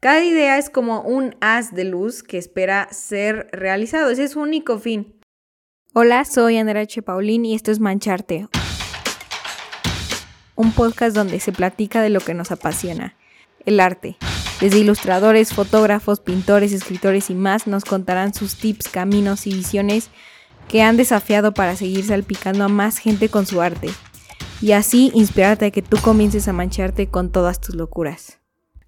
Cada idea es como un haz de luz que espera ser realizado. Ese es su único fin. Hola, soy Andrea H. Paulín y esto es Mancharte. Un podcast donde se platica de lo que nos apasiona, el arte. Desde ilustradores, fotógrafos, pintores, escritores y más nos contarán sus tips, caminos y visiones que han desafiado para seguir salpicando a más gente con su arte. Y así inspirarte a que tú comiences a mancharte con todas tus locuras.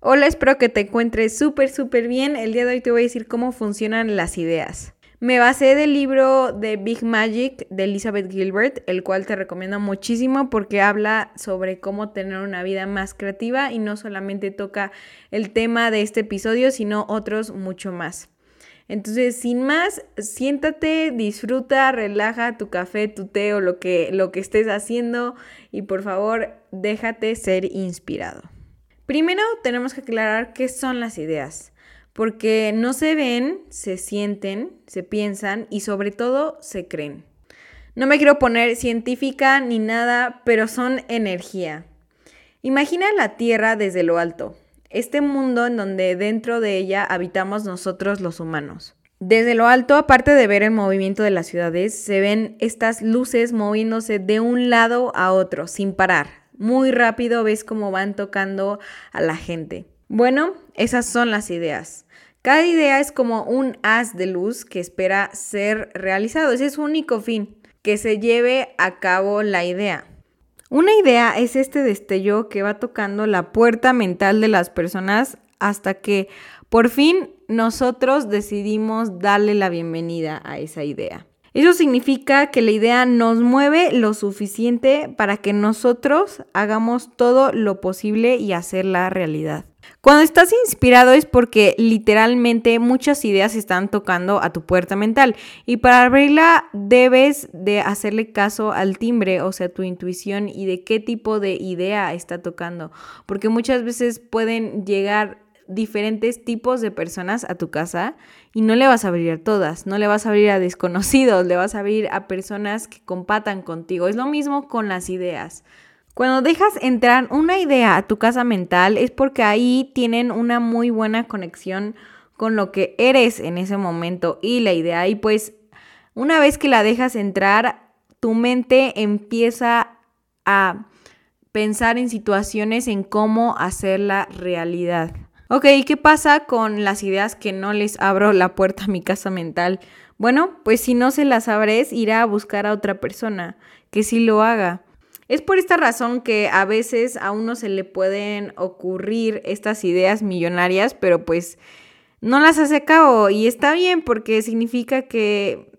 Hola, espero que te encuentres súper, súper bien. El día de hoy te voy a decir cómo funcionan las ideas. Me basé del libro de Big Magic de Elizabeth Gilbert, el cual te recomiendo muchísimo porque habla sobre cómo tener una vida más creativa y no solamente toca el tema de este episodio, sino otros mucho más. Entonces, sin más, siéntate, disfruta, relaja tu café, tu té o lo que, lo que estés haciendo y por favor, déjate ser inspirado. Primero tenemos que aclarar qué son las ideas, porque no se ven, se sienten, se piensan y sobre todo se creen. No me quiero poner científica ni nada, pero son energía. Imagina la Tierra desde lo alto, este mundo en donde dentro de ella habitamos nosotros los humanos. Desde lo alto, aparte de ver el movimiento de las ciudades, se ven estas luces moviéndose de un lado a otro, sin parar, muy rápido ves cómo van tocando a la gente. Bueno, esas son las ideas. Cada idea es como un haz de luz que espera ser realizado. Ese es su único fin, que se lleve a cabo la idea. Una idea es este destello que va tocando la puerta mental de las personas hasta que por fin nosotros decidimos darle la bienvenida a esa idea. Eso significa que la idea nos mueve lo suficiente para que nosotros hagamos todo lo posible y hacerla realidad. Cuando estás inspirado es porque literalmente muchas ideas están tocando a tu puerta mental y para abrirla debes de hacerle caso al timbre, o sea, tu intuición y de qué tipo de idea está tocando, porque muchas veces pueden llegar diferentes tipos de personas a tu casa y no le vas a abrir a todas, no le vas a abrir a desconocidos, le vas a abrir a personas que compatan contigo. Es lo mismo con las ideas. Cuando dejas entrar una idea a tu casa mental es porque ahí tienen una muy buena conexión con lo que eres en ese momento y la idea. Y pues una vez que la dejas entrar, tu mente empieza a pensar en situaciones en cómo hacerla realidad. Ok, ¿qué pasa con las ideas que no les abro la puerta a mi casa mental? Bueno, pues si no se las abres, irá a buscar a otra persona que sí lo haga. Es por esta razón que a veces a uno se le pueden ocurrir estas ideas millonarias, pero pues no las hace cabo y está bien porque significa que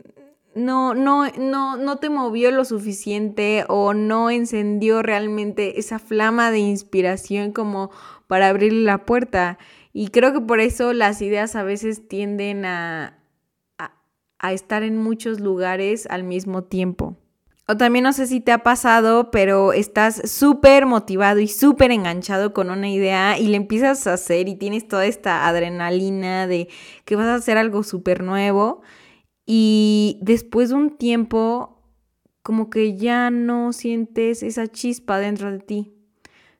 no, no, no, no te movió lo suficiente o no encendió realmente esa flama de inspiración como para abrirle la puerta. Y creo que por eso las ideas a veces tienden a, a, estar en muchos lugares al mismo tiempo. O también no sé si te ha pasado, pero estás súper motivado y súper enganchado con una idea y le empiezas a hacer y tienes toda esta adrenalina de que vas a hacer algo súper nuevo y después de un tiempo como que ya no sientes esa chispa dentro de ti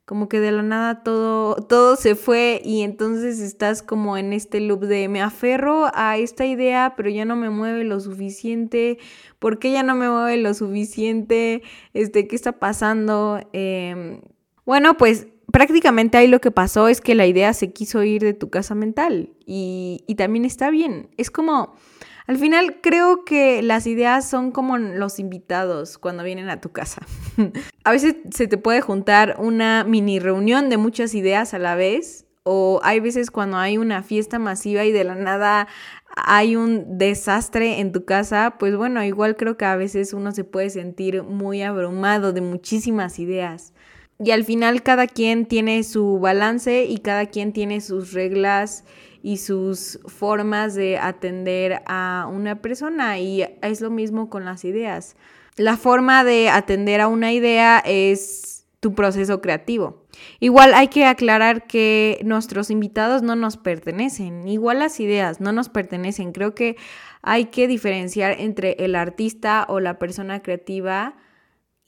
como que de la nada todo, todo se fue y entonces estás como en este loop de me aferro a esta idea, pero ya no me mueve lo suficiente, ¿por qué ya no me mueve lo suficiente? Este, ¿qué está pasando? Em, bueno, pues prácticamente ahí lo que pasó es que la idea se quiso ir de tu casa mental y, y también está bien. Es como al final creo que las ideas son como los invitados cuando vienen a tu casa. a veces se te puede juntar una mini reunión de muchas ideas a la vez o hay veces cuando hay una fiesta masiva y de la nada hay un desastre en tu casa, pues bueno, igual creo que a veces uno se puede sentir muy abrumado de muchísimas ideas. Y al final cada quien tiene su balance y cada quien tiene sus reglas y sus formas de atender a una persona y es lo mismo con las ideas. La forma de atender a una idea es tu proceso creativo. Igual hay que aclarar que nuestros invitados no nos pertenecen, igual las ideas no nos pertenecen. Creo que hay que diferenciar entre el artista o la persona creativa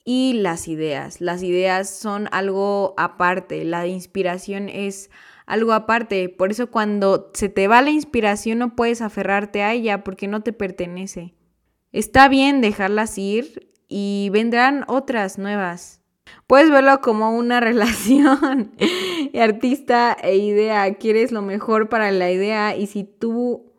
y las ideas. Las ideas son algo aparte, la inspiración es algo aparte. Por eso cuando se te va la inspiración no puedes aferrarte a ella porque no te pertenece. Está bien dejarlas ir y vendrán otras nuevas. Puedes verlo como una relación artista e idea. Quieres lo mejor para la idea y si tú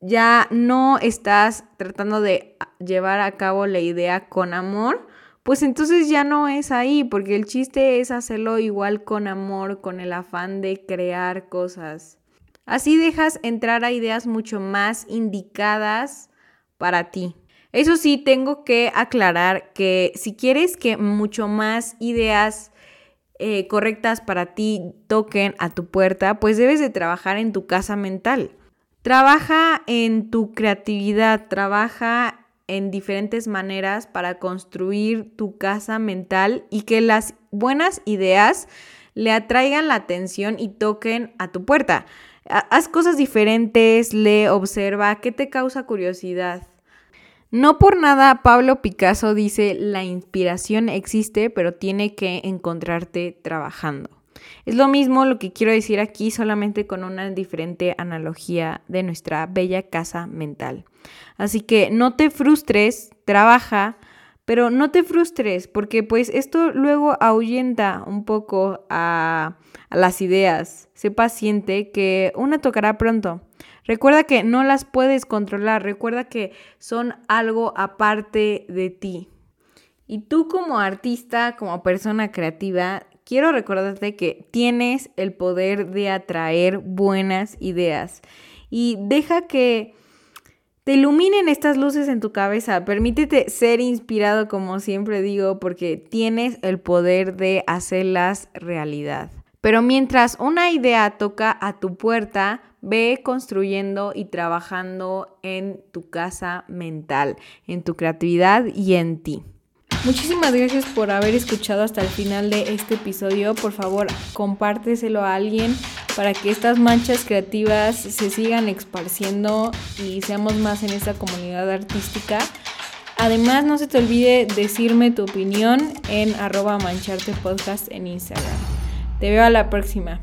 ya no estás tratando de llevar a cabo la idea con amor, pues entonces ya no es ahí, porque el chiste es hacerlo igual con amor, con el afán de crear cosas. Así dejas entrar a ideas mucho más indicadas para ti. Eso sí, tengo que aclarar que si quieres que mucho más ideas eh, correctas para ti toquen a tu puerta, pues debes de trabajar en tu casa mental. Trabaja en tu creatividad, trabaja en diferentes maneras para construir tu casa mental y que las buenas ideas le atraigan la atención y toquen a tu puerta. Haz cosas diferentes, lee, observa, ¿qué te causa curiosidad? No por nada Pablo Picasso dice la inspiración existe, pero tiene que encontrarte trabajando. Es lo mismo lo que quiero decir aquí, solamente con una diferente analogía de nuestra bella casa mental. Así que no te frustres, trabaja, pero no te frustres, porque pues esto luego ahuyenta un poco a, las ideas. Sé paciente que una tocará pronto. Recuerda que no las puedes controlar, recuerda que son algo aparte de ti. Y tú como artista, como persona creativa, quiero recordarte que tienes el poder de atraer buenas ideas y deja que te iluminen estas luces en tu cabeza. Permítete ser inspirado, como siempre digo, porque tienes el poder de hacerlas realidad. Pero mientras una idea toca a tu puerta, ve construyendo y trabajando en tu casa mental, en tu creatividad y en ti. Muchísimas gracias por haber escuchado hasta el final de este episodio. Por favor, compárteselo a alguien para que estas manchas creativas se sigan esparciendo y seamos más en esta comunidad artística. Además, no se te olvide decirme tu opinión en arroba mancharte podcast en Instagram. Te veo a la próxima.